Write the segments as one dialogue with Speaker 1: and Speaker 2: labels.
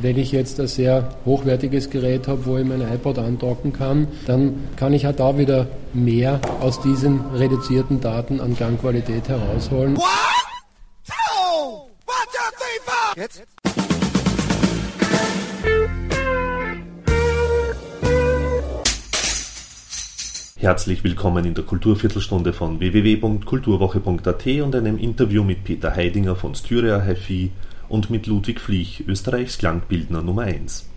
Speaker 1: Wenn ich jetzt ein sehr hochwertiges Gerät habe, wo ich mein iPod andocken kann, dann kann ich halt da wieder mehr aus diesen reduzierten Daten an Gangqualität herausholen.
Speaker 2: Herzlich willkommen in der Kulturviertelstunde von www.kulturwoche.at und einem Interview mit Peter Heidinger von Styria HiFi und mit Ludwig Flich, Österreichs Klangbildner Nummer 1.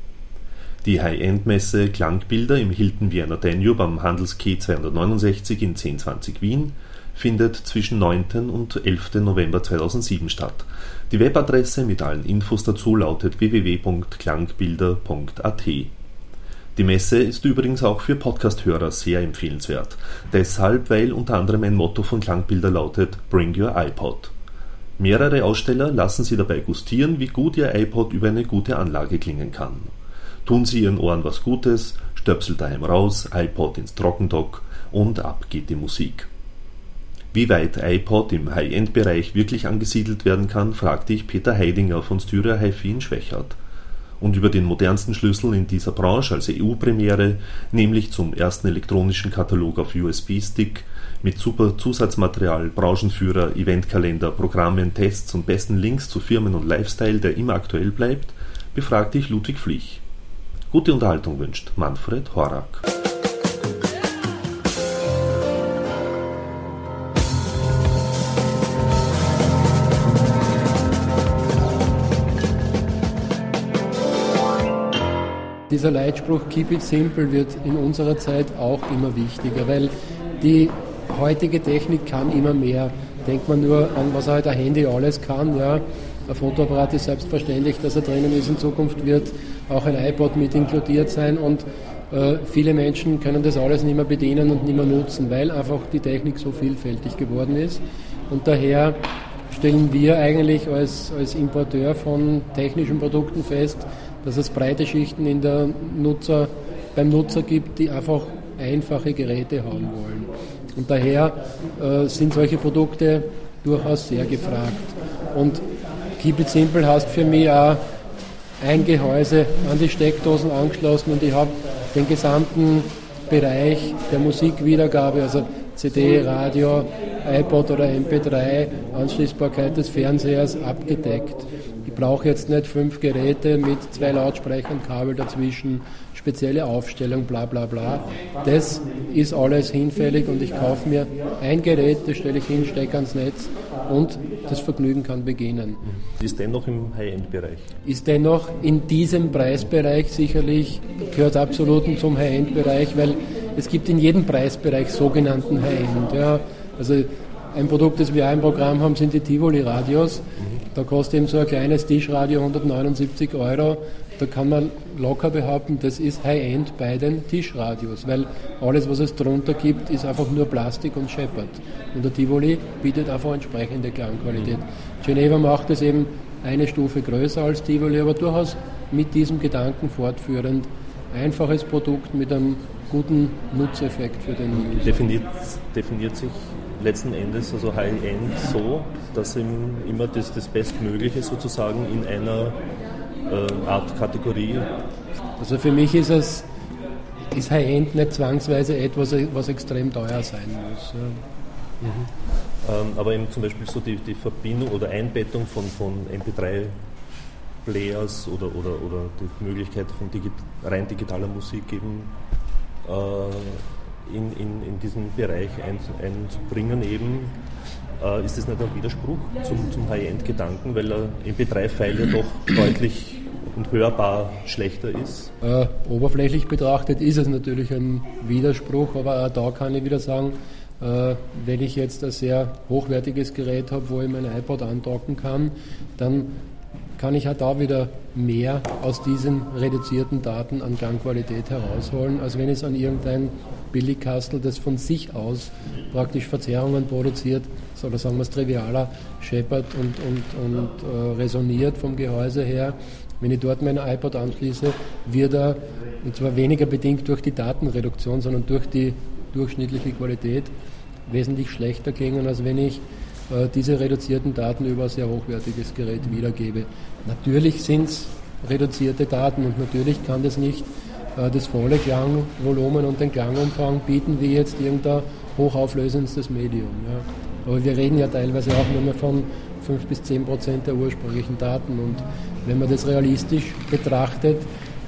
Speaker 2: Die High-End-Messe Klangbilder im Hilton Vienna Danube am Handelskey 269 in 1020 Wien findet zwischen 9. und 11. November 2007 statt. Die Webadresse mit allen Infos dazu lautet www.klangbilder.at. Die Messe ist übrigens auch für Podcast-Hörer sehr empfehlenswert. Deshalb, weil unter anderem ein Motto von Klangbilder lautet Bring Your iPod. Mehrere Aussteller lassen Sie dabei gustieren, wie gut Ihr iPod über eine gute Anlage klingen kann. Tun Sie Ihren Ohren was Gutes, Stöpsel daheim raus, iPod ins Trockendock und ab geht die Musik. Wie weit iPod im High-End-Bereich wirklich angesiedelt werden kann, fragte ich Peter Heidinger von Styria HiFi in Schwächert und über den modernsten Schlüssel in dieser Branche als EU-Premiere, nämlich zum ersten elektronischen Katalog auf USB-Stick mit super Zusatzmaterial, Branchenführer, Eventkalender, Programmen, Tests und besten Links zu Firmen und Lifestyle, der immer aktuell bleibt, befragte ich Ludwig Flich. Gute Unterhaltung wünscht Manfred Horak.
Speaker 1: Dieser Leitspruch Keep it simple wird in unserer Zeit auch immer wichtiger, weil die heutige Technik kann immer mehr. Denkt man nur an, was halt ein Handy alles kann. Ja. Ein Fotoapparat ist selbstverständlich, dass er drinnen ist. In Zukunft wird auch ein iPod mit inkludiert sein und äh, viele Menschen können das alles nicht mehr bedienen und nicht mehr nutzen, weil einfach die Technik so vielfältig geworden ist. Und daher stellen wir eigentlich als, als Importeur von technischen Produkten fest, dass es breite Schichten in der Nutzer, beim Nutzer gibt, die einfach einfache Geräte haben wollen. Und daher äh, sind solche Produkte durchaus sehr gefragt. Und Keep It Simple heißt für mich auch ein Gehäuse an die Steckdosen angeschlossen und ich habe den gesamten Bereich der Musikwiedergabe, also CD, Radio, iPod oder MP3, Anschließbarkeit des Fernsehers abgedeckt. Ich brauche jetzt nicht fünf Geräte mit zwei Lautsprechern, Kabel dazwischen, spezielle Aufstellung, bla bla bla. Das ist alles hinfällig und ich kaufe mir ein Gerät, das stelle ich hin, stecke ans Netz und das Vergnügen kann beginnen.
Speaker 2: Ist dennoch im High-End-Bereich?
Speaker 1: Ist dennoch in diesem Preisbereich sicherlich, gehört absolut zum High-End-Bereich, weil es gibt in jedem Preisbereich sogenannten High-End. Ja. Also ein Produkt, das wir auch im Programm haben, sind die Tivoli-Radios. Da kostet eben so ein kleines Tischradio 179 Euro. Da kann man locker behaupten, das ist High-End bei den Tischradios, weil alles, was es drunter gibt, ist einfach nur Plastik und scheppert. Und der Tivoli bietet einfach entsprechende Klangqualität. Geneva macht es eben eine Stufe größer als Tivoli, aber durchaus mit diesem Gedanken fortführend. Einfaches Produkt mit einem guten Nutzeffekt für den
Speaker 2: User. Definiert, definiert sich letzten Endes also High-End so, dass immer das, das Bestmögliche sozusagen in einer äh, Art Kategorie.
Speaker 1: Also für mich ist es ist High-End nicht zwangsweise etwas, was extrem teuer sein muss.
Speaker 2: Mhm. Ähm, aber eben zum Beispiel so die, die Verbindung oder Einbettung von, von MP3 Players oder, oder, oder die Möglichkeit von digit rein digitaler Musik eben äh, in, in, in diesen Bereich ein, einzubringen eben, äh, ist das nicht ein Widerspruch zum, zum High-End-Gedanken, weil ein MP3-File ja doch deutlich und hörbar schlechter ist?
Speaker 1: Äh, oberflächlich betrachtet ist es natürlich ein Widerspruch, aber auch da kann ich wieder sagen, äh, wenn ich jetzt ein sehr hochwertiges Gerät habe, wo ich mein iPod andocken kann, dann kann ich halt da wieder mehr aus diesen reduzierten Daten an Gangqualität herausholen, als wenn es an irgendein Billigkastel, das von sich aus praktisch Verzerrungen produziert, oder sagen wir es trivialer, scheppert und, und, und äh, resoniert vom Gehäuse her. Wenn ich dort mein iPod anschließe, wird er, und zwar weniger bedingt durch die Datenreduktion, sondern durch die durchschnittliche Qualität, wesentlich schlechter klingen, als wenn ich äh, diese reduzierten Daten über ein sehr hochwertiges Gerät wiedergebe. Natürlich sind es reduzierte Daten und natürlich kann das nicht das volle Klangvolumen und den Klangumfang bieten wie jetzt irgendein hochauflösendes Medium. Ja. Aber wir reden ja teilweise auch nur mehr von 5 bis 10 Prozent der ursprünglichen Daten und wenn man das realistisch betrachtet,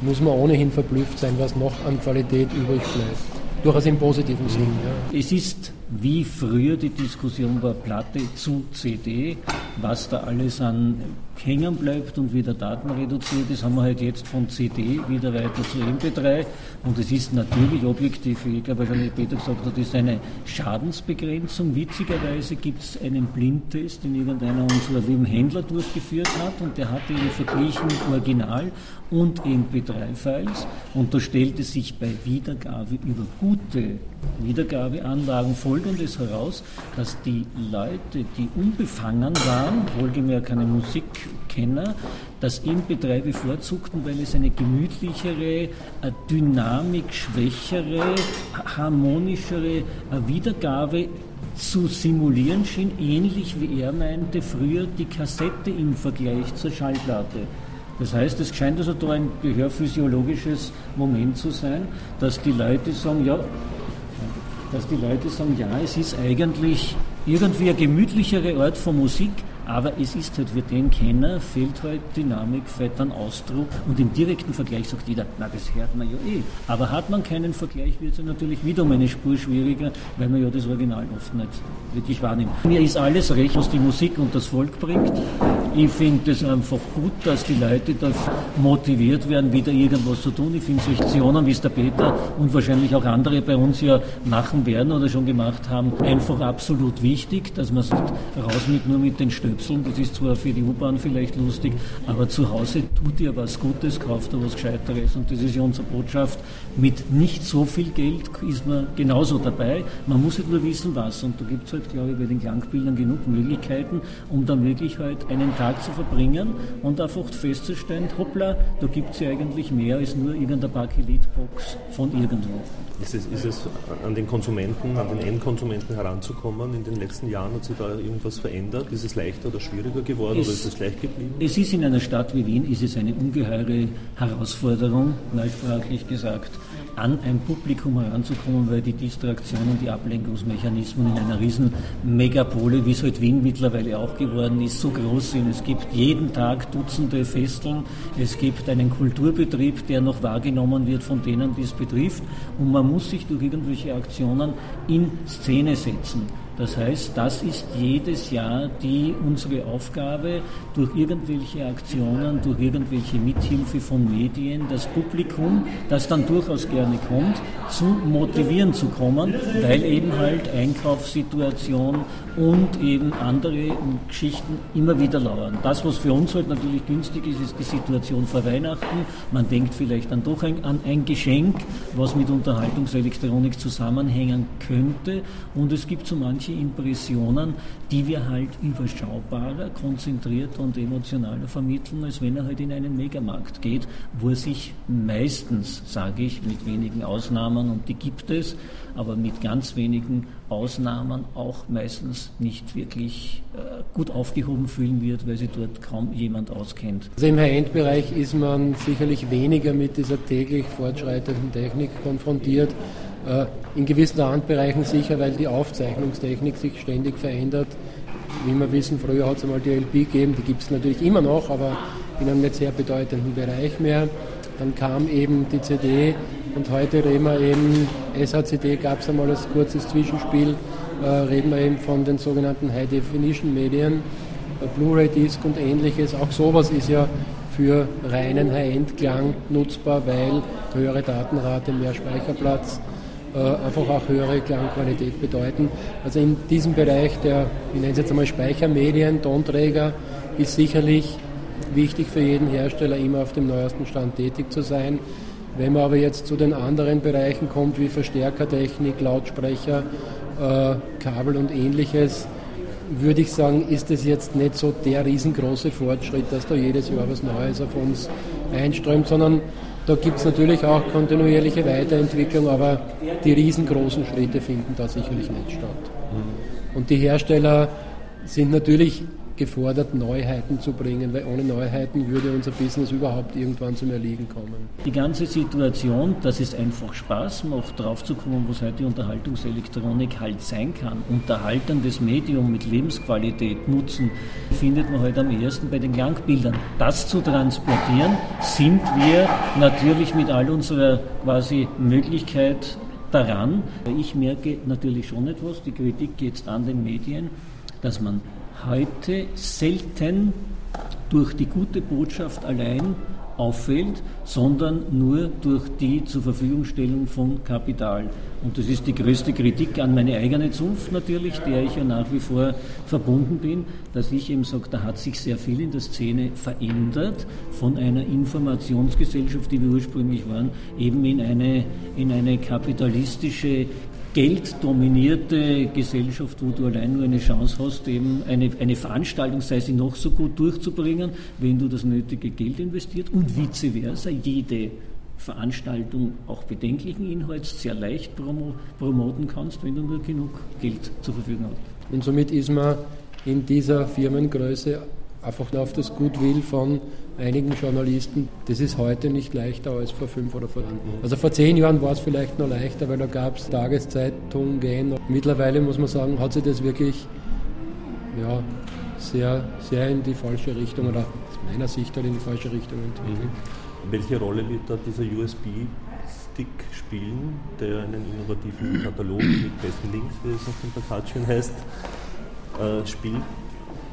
Speaker 1: muss man ohnehin verblüfft sein, was noch an Qualität übrig bleibt. Durchaus im positiven Sinn.
Speaker 3: Ja. Es ist wie früher die Diskussion war Platte zu CD, was da alles an hängen bleibt und wieder Daten reduziert ist, haben wir halt jetzt von CD wieder weiter zu MP3 und es ist natürlich objektiv, wie ich glaube, schon Peter gesagt hat, ist eine Schadensbegrenzung. Witzigerweise gibt es einen Blindtest, den irgendeiner unserer lieben Händler durchgeführt hat und der hatte ihn verglichen Original und MP3-Files und da stellte sich bei Wiedergabe über gute Wiedergabeanlagen folgendes heraus, dass die Leute, die unbefangen waren, wohlgemerkt keine Musikkenner, das MP3 bevorzugten, weil es eine gemütlichere, dynamikschwächere, harmonischere Wiedergabe zu simulieren schien, ähnlich wie er meinte früher die Kassette im Vergleich zur Schallplatte. Das heißt, es scheint also da ein gehörphysiologisches Moment zu sein, dass die Leute sagen, ja, dass die Leute sagen, ja, es ist eigentlich irgendwie ein gemütlicherer Ort von Musik, aber es ist halt für den Kenner, fehlt halt Dynamik, fehlt dann Ausdruck und im direkten Vergleich sagt jeder, na das hört man ja eh. Aber hat man keinen Vergleich, wird es natürlich wieder um eine Spur schwieriger, weil man ja das Original oft nicht wirklich wahrnimmt. Mir ist alles recht, was die Musik und das Volk bringt. Ich finde es einfach gut, dass die Leute da motiviert werden, wieder irgendwas zu tun. Ich finde solche wie es der Peter und wahrscheinlich auch andere bei uns ja machen werden oder schon gemacht haben, einfach absolut wichtig, dass man sagt, raus mit nur mit den Stöpseln. Das ist zwar für die U-Bahn vielleicht lustig, aber zu Hause tut ihr was Gutes, kauft ihr was Gescheiteres. Und das ist ja unsere Botschaft. Mit nicht so viel Geld ist man genauso dabei. Man muss halt nur wissen, was. Und da gibt es halt, glaube ich, bei den Klangbildern genug Möglichkeiten, um dann wirklich halt einen Tag Tag zu verbringen und einfach festzustellen, hoppla, da gibt es ja eigentlich mehr als nur irgendeine Bakelitbox von irgendwo.
Speaker 2: Ist es, ist es an den Konsumenten, an den Endkonsumenten heranzukommen? In den letzten Jahren hat sich da irgendwas verändert? Ist es leichter oder schwieriger geworden es, oder ist es gleich geblieben?
Speaker 3: Es ist in einer Stadt wie Wien ist es eine ungeheure Herausforderung, neusprachlich gesagt an ein Publikum heranzukommen, weil die Distraktionen, die Ablenkungsmechanismen in einer riesen Megapole, wie es halt Wien mittlerweile auch geworden ist, so groß sind. Es gibt jeden Tag Dutzende Festeln, es gibt einen Kulturbetrieb, der noch wahrgenommen wird von denen, die es betrifft und man muss sich durch irgendwelche Aktionen in Szene setzen. Das heißt, das ist jedes Jahr die unsere Aufgabe, durch irgendwelche Aktionen, durch irgendwelche Mithilfe von Medien, das Publikum, das dann durchaus gerne kommt, zu motivieren zu kommen, weil eben halt Einkaufssituation und eben andere Geschichten immer wieder lauern. Das, was für uns halt natürlich günstig ist, ist die Situation vor Weihnachten. Man denkt vielleicht dann doch an ein Geschenk, was mit Unterhaltungselektronik zusammenhängen könnte und es gibt so manche manche Impressionen, die wir halt überschaubarer, konzentrierter und emotionaler vermitteln, als wenn er halt in einen Megamarkt geht, wo er sich meistens, sage ich, mit wenigen Ausnahmen, und die gibt es, aber mit ganz wenigen Ausnahmen auch meistens nicht wirklich äh, gut aufgehoben fühlen wird, weil sich dort kaum jemand auskennt.
Speaker 1: Also im High-End-Bereich ist man sicherlich weniger mit dieser täglich fortschreitenden Technik konfrontiert. Äh, in gewissen Randbereichen sicher, weil die Aufzeichnungstechnik sich ständig verändert. Wie wir wissen, früher hat es einmal die LP gegeben, die gibt es natürlich immer noch, aber in einem nicht sehr bedeutenden Bereich mehr. Dann kam eben die CD und heute reden wir eben, SHCD gab es einmal als kurzes Zwischenspiel, äh, reden wir eben von den sogenannten High-Definition-Medien, äh, Blu-ray-Disc und ähnliches. Auch sowas ist ja für reinen High-End-Klang nutzbar, weil höhere Datenrate, mehr Speicherplatz äh, einfach auch höhere Klangqualität bedeuten. Also in diesem Bereich der, ich nenne es jetzt einmal Speichermedien, Tonträger, ist sicherlich wichtig für jeden Hersteller immer auf dem neuesten Stand tätig zu sein. Wenn man aber jetzt zu den anderen Bereichen kommt, wie Verstärkertechnik, Lautsprecher, äh, Kabel und ähnliches, würde ich sagen, ist es jetzt nicht so der riesengroße Fortschritt, dass da jedes Jahr was Neues auf uns einströmt, sondern da gibt es natürlich auch kontinuierliche Weiterentwicklung, aber die riesengroßen Schritte finden da sicherlich nicht statt. Mhm. Und die Hersteller sind natürlich gefordert, Neuheiten zu bringen, weil ohne Neuheiten würde unser Business überhaupt irgendwann zum Erliegen kommen.
Speaker 3: Die ganze Situation, dass es einfach Spaß macht, draufzukommen, was heute Unterhaltungselektronik halt sein kann, unterhaltendes Medium mit Lebensqualität nutzen, findet man halt am ersten bei den Klangbildern. Das zu transportieren, sind wir natürlich mit all unserer quasi Möglichkeit daran. Ich merke natürlich schon etwas, die Kritik geht an den Medien, dass man heute selten durch die gute Botschaft allein auffällt, sondern nur durch die zur Verfügungstellung von Kapital. Und das ist die größte Kritik an meine eigene Zunft natürlich, der ich ja nach wie vor verbunden bin, dass ich eben sage, da hat sich sehr viel in der Szene verändert von einer Informationsgesellschaft, die wir ursprünglich waren, eben in eine, in eine kapitalistische gelddominierte Gesellschaft, wo du allein nur eine Chance hast, eben eine, eine Veranstaltung, sei sie noch so gut durchzubringen, wenn du das nötige Geld investiert und vice versa. Jede Veranstaltung auch bedenklichen Inhalts sehr leicht promo promoten kannst, wenn du nur genug Geld zur Verfügung hast.
Speaker 1: Und somit ist man in dieser Firmengröße einfach auf das Gutwill von einigen Journalisten. Das ist heute nicht leichter als vor fünf oder vor. Also vor zehn Jahren war es vielleicht noch leichter, weil da gab es Tageszeitungen. Mittlerweile muss man sagen, hat sich das wirklich ja, sehr, sehr in die falsche Richtung oder aus meiner Sicht halt in die falsche Richtung entwickelt.
Speaker 2: Mhm. Welche Rolle wird da dieser USB-Stick spielen, der einen innovativen Katalog mit besten Links, wie es auf dem Plakat schön heißt, äh, spielt?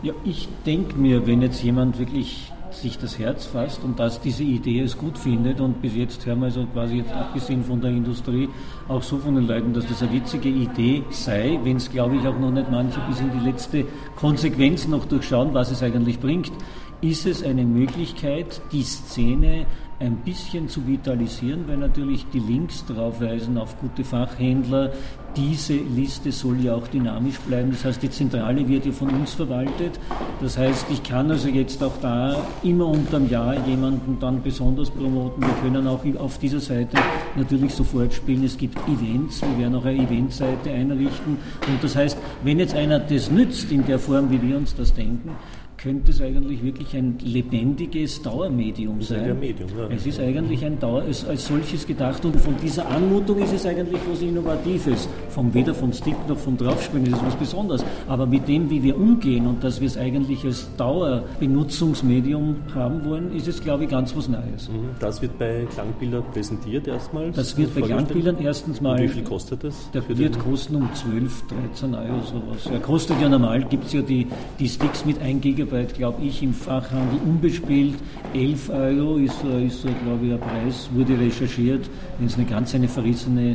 Speaker 3: Ja, ich denke mir, wenn jetzt jemand wirklich sich das Herz fasst und dass diese Idee es gut findet und bis jetzt hören wir also quasi jetzt abgesehen von der Industrie auch so von den Leuten, dass das eine witzige Idee sei, wenn es glaube ich auch noch nicht manche bis in die letzte Konsequenz noch durchschauen, was es eigentlich bringt, ist es eine Möglichkeit, die Szene ein bisschen zu vitalisieren, weil natürlich die Links darauf weisen auf gute Fachhändler. Diese Liste soll ja auch dynamisch bleiben. Das heißt, die Zentrale wird ja von uns verwaltet. Das heißt, ich kann also jetzt auch da immer unterm Jahr jemanden dann besonders promoten. Wir können auch auf dieser Seite natürlich sofort spielen. Es gibt Events. Wir werden auch eine Eventseite einrichten. Und das heißt, wenn jetzt einer das nützt in der Form, wie wir uns das denken, könnte es eigentlich wirklich ein lebendiges Dauermedium sein. Ein Medium, ja. Es ist eigentlich ein Dauer, als, als solches gedacht und von dieser Anmutung ist es eigentlich was Innovatives. Vom, weder vom Stick noch vom Draufspielen ist es was Besonderes. Aber mit dem, wie wir umgehen und dass wir es eigentlich als Dauerbenutzungsmedium haben wollen, ist es, glaube ich, ganz was Neues. Mhm.
Speaker 2: Das wird bei Klangbildern präsentiert erstmals?
Speaker 3: Das wird bei Klangbildern erstens mal.
Speaker 2: Und wie viel kostet das?
Speaker 3: Der wird kosten um 12, 13 Euro sowas. Er kostet ja normal, gibt es ja die, die Sticks mit 1 GB Arbeit, glaube ich, im Fachhandel unbespielt. 11 Euro ist, ist glaube ich, der Preis, wurde recherchiert, wenn es eine ganz eine verrissene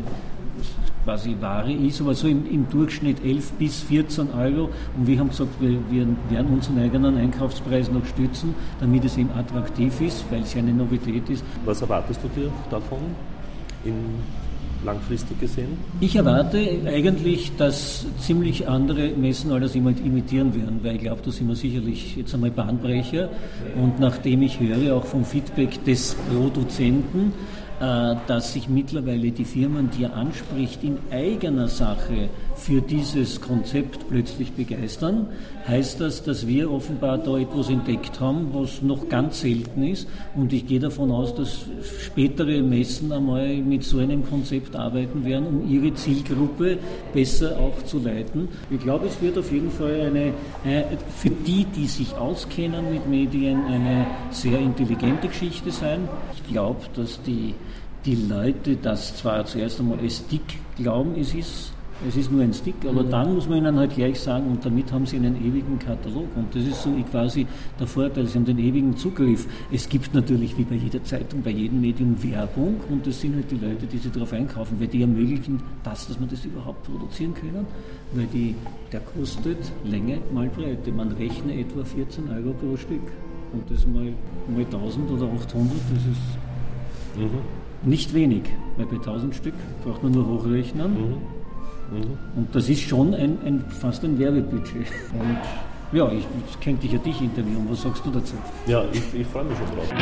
Speaker 3: quasi Ware ist, aber so im, im, Durchschnitt 11 bis 14 Euro. Und wir haben gesagt, wir, wir werden unseren eigenen Einkaufspreis noch stützen, damit es eben attraktiv ist, weil es ja eine Novität ist.
Speaker 2: Was erwartest du dir davon in langfristig gesehen?
Speaker 3: Ich erwarte eigentlich, dass ziemlich andere Messen alles imitieren werden, weil ich glaube, da sind wir sicherlich jetzt einmal Bahnbrecher. Und nachdem ich höre, auch vom Feedback des Produzenten, dass sich mittlerweile die Firmen, die er anspricht, in eigener Sache für dieses Konzept plötzlich begeistern, heißt das, dass wir offenbar da etwas entdeckt haben, was noch ganz selten ist. Und ich gehe davon aus, dass spätere Messen einmal mit so einem Konzept arbeiten werden, um ihre Zielgruppe besser auch zu leiten. Ich glaube, es wird auf jeden Fall eine, für die, die sich auskennen mit Medien, eine sehr intelligente Geschichte sein. Ich glaube, dass die die Leute das zwar zuerst einmal als Stick glauben, es ist, es ist nur ein Stick, aber mhm. dann muss man ihnen halt gleich sagen, und damit haben sie einen ewigen Katalog. Und das ist so quasi der Vorteil, sie haben den ewigen Zugriff. Es gibt natürlich, wie bei jeder Zeitung, bei jedem Medium Werbung, und das sind halt die Leute, die sich darauf einkaufen, weil die ermöglichen das, dass man das überhaupt produzieren können, weil die, der kostet Länge mal Breite. Man rechnet etwa 14 Euro pro Stück. Und das mal, mal 1000 oder 800, das ist. Mhm nicht wenig, weil bei 1000 Stück braucht man nur hochrechnen. Mhm. Mhm. Und das ist schon ein, ein, fast ein Werbebudget. Und ja, ich, ich könnte ja dich interviewen. Was sagst du dazu?
Speaker 2: Ja, ich, ich freue mich schon drauf.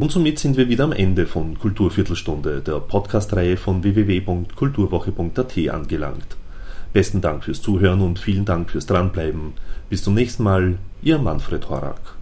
Speaker 2: Und somit sind wir wieder am Ende von Kulturviertelstunde, der Podcast-Reihe von www.kulturwoche.at angelangt. Besten Dank fürs Zuhören und vielen Dank fürs Dranbleiben. Bis zum nächsten Mal, Ihr Manfred Horak.